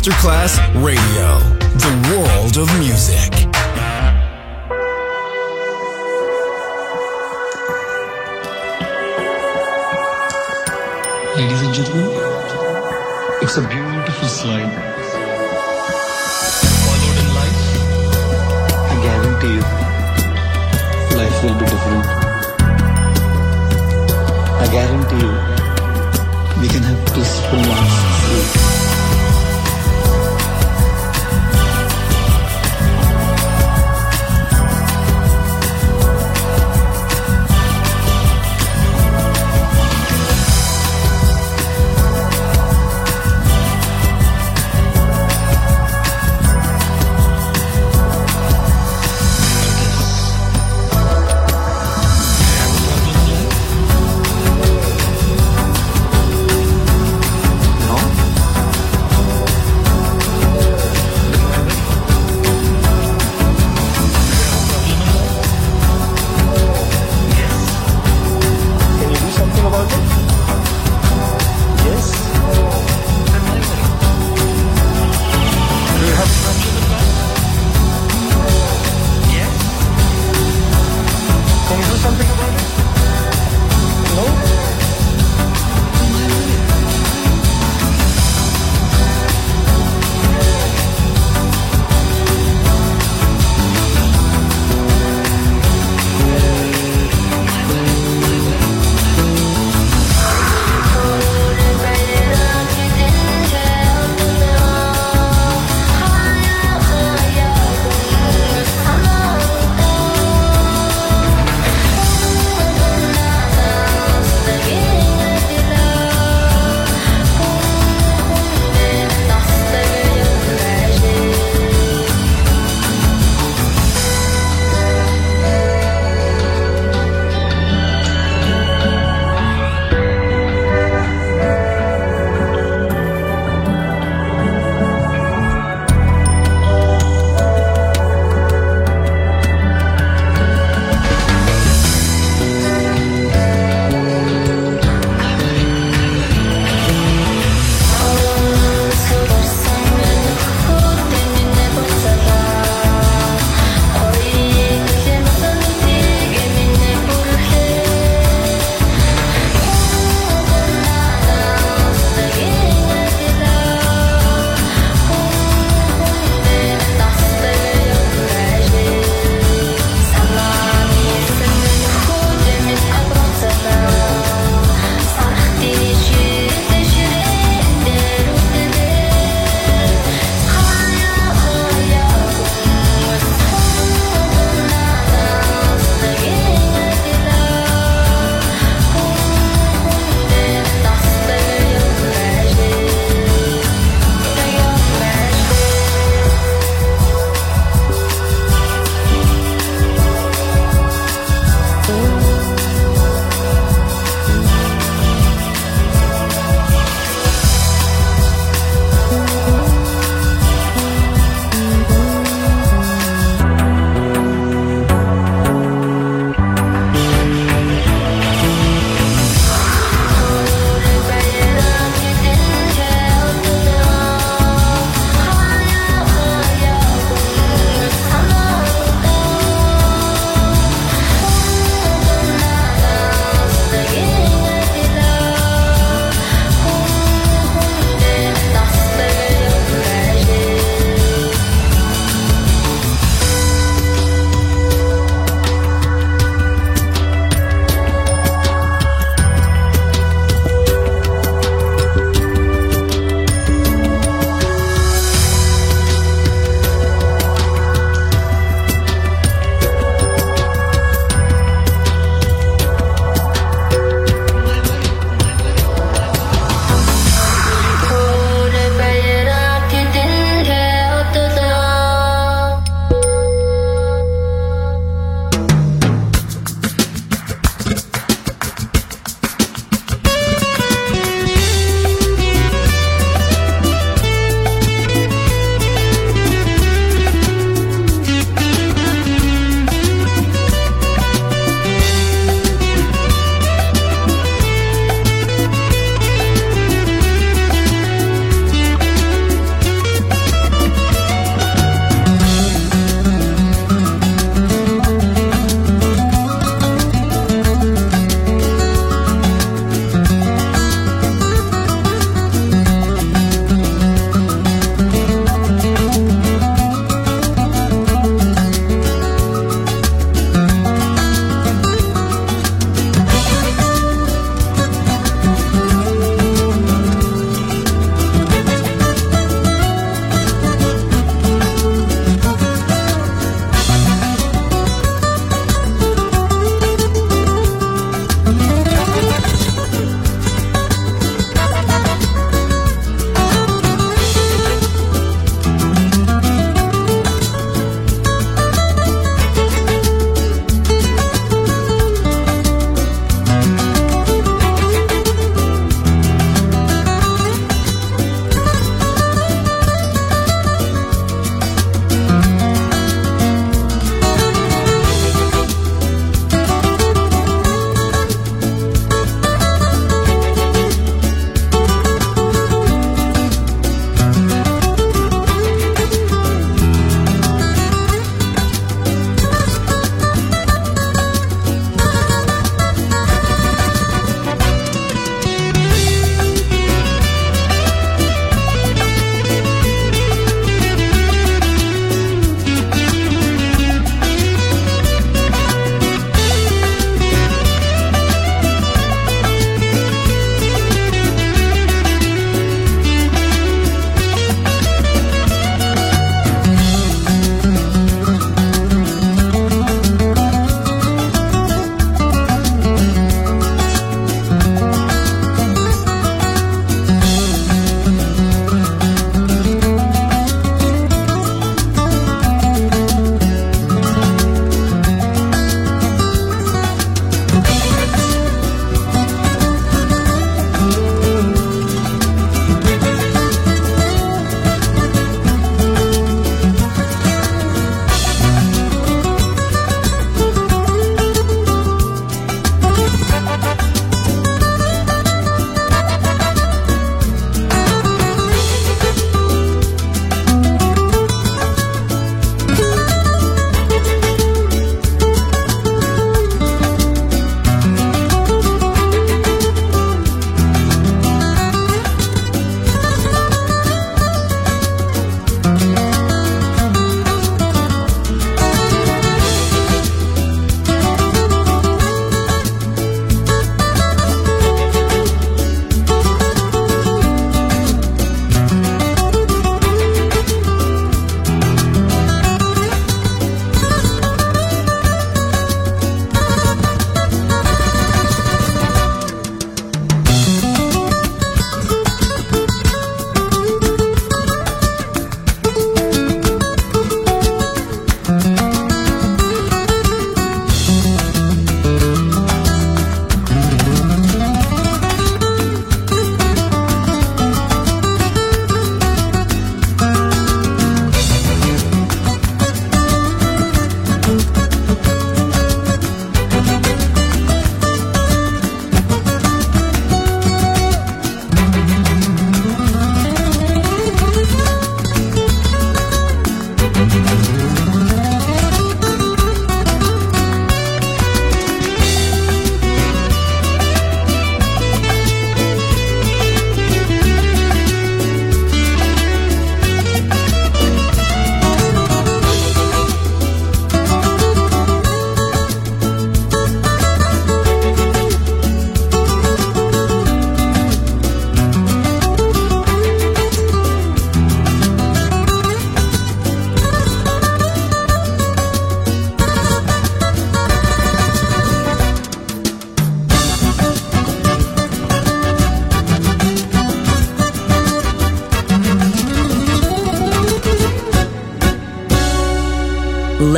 Masterclass Radio, the world of music. Ladies and gentlemen, it's a beautiful slide.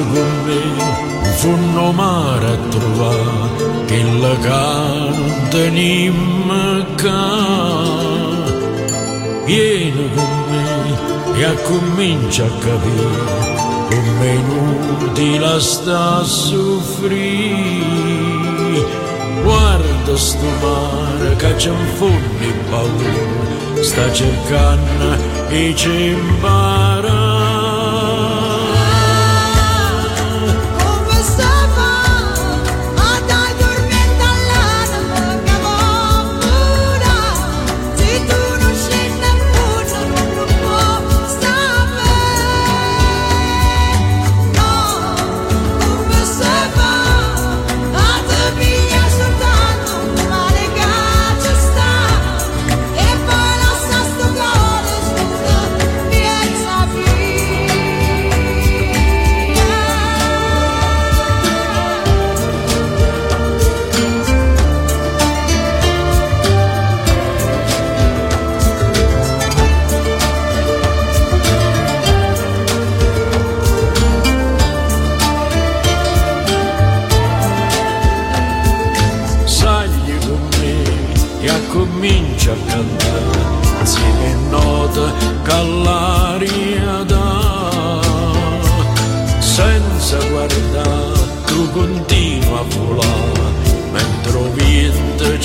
Scendi con me, un fondo mare a trovare, che la che non tenim ca. Vieni con me e comincia a capire come inutile sta a soffrire. Guarda sto mare che c'è un fondo paura, sta cercando e ci impara.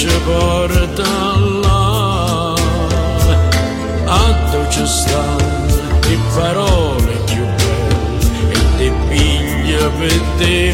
Ci porta là. A stanno le parole più belle e ti piglia per te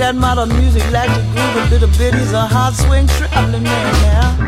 that modern music like the groove, a little bit is a hot swing traveling man now.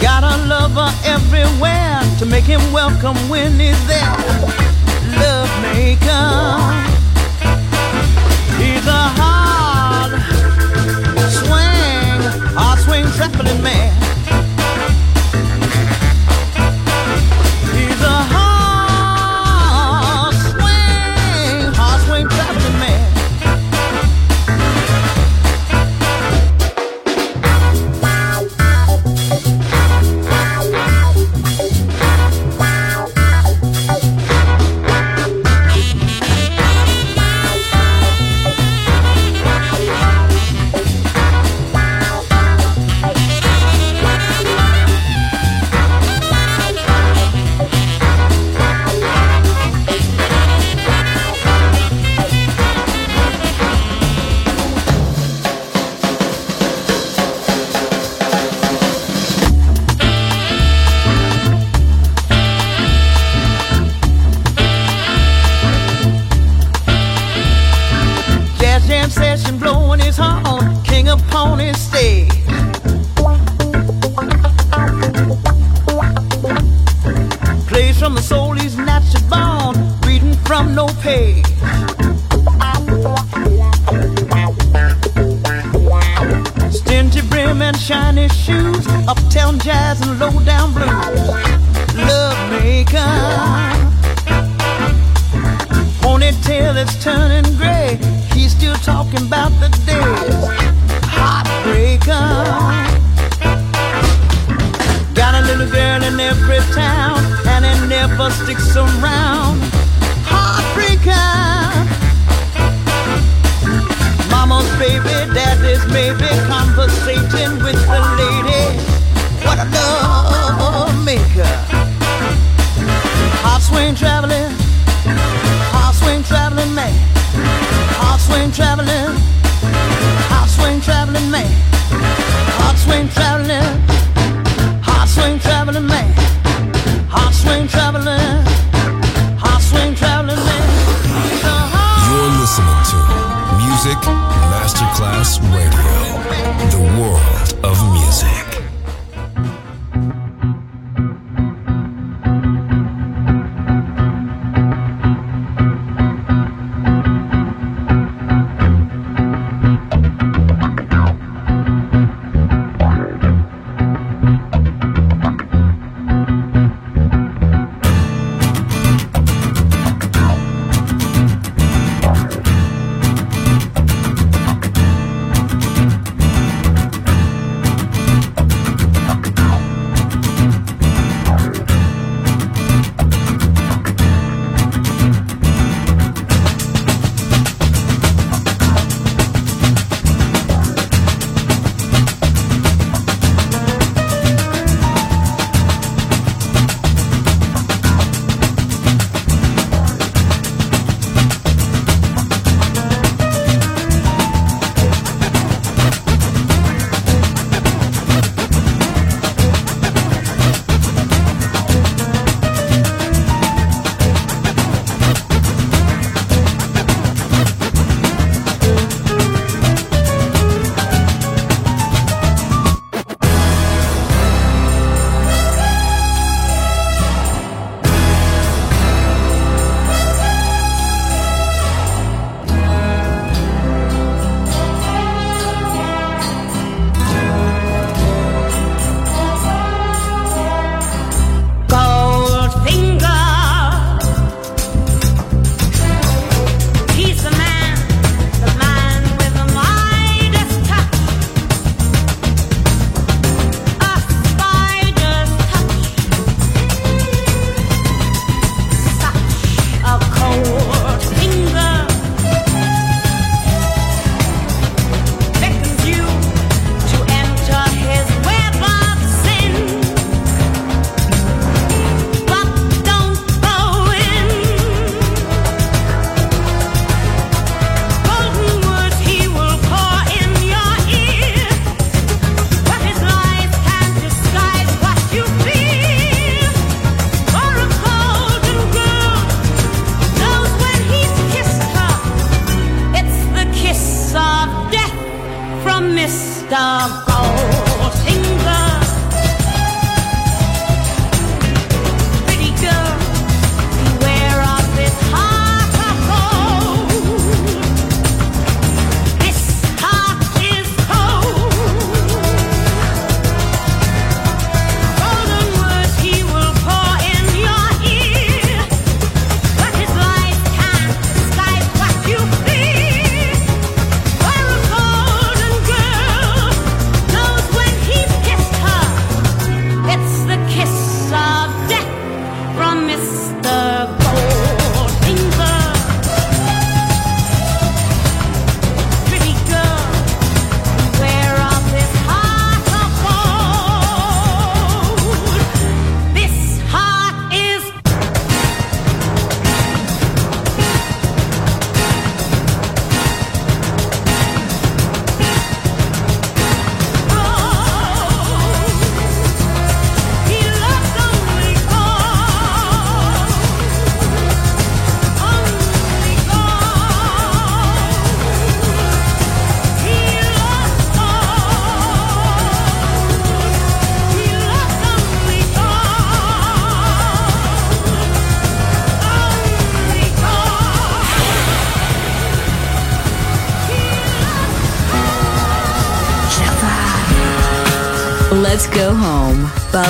Got a lover everywhere to make him welcome when he's there. He's a hard swing, hard swing traveling man. it's turning gray. He's still talking about the days. Heartbreaker. Uh. Got a little girl in every town, and it never sticks around. Class Radio.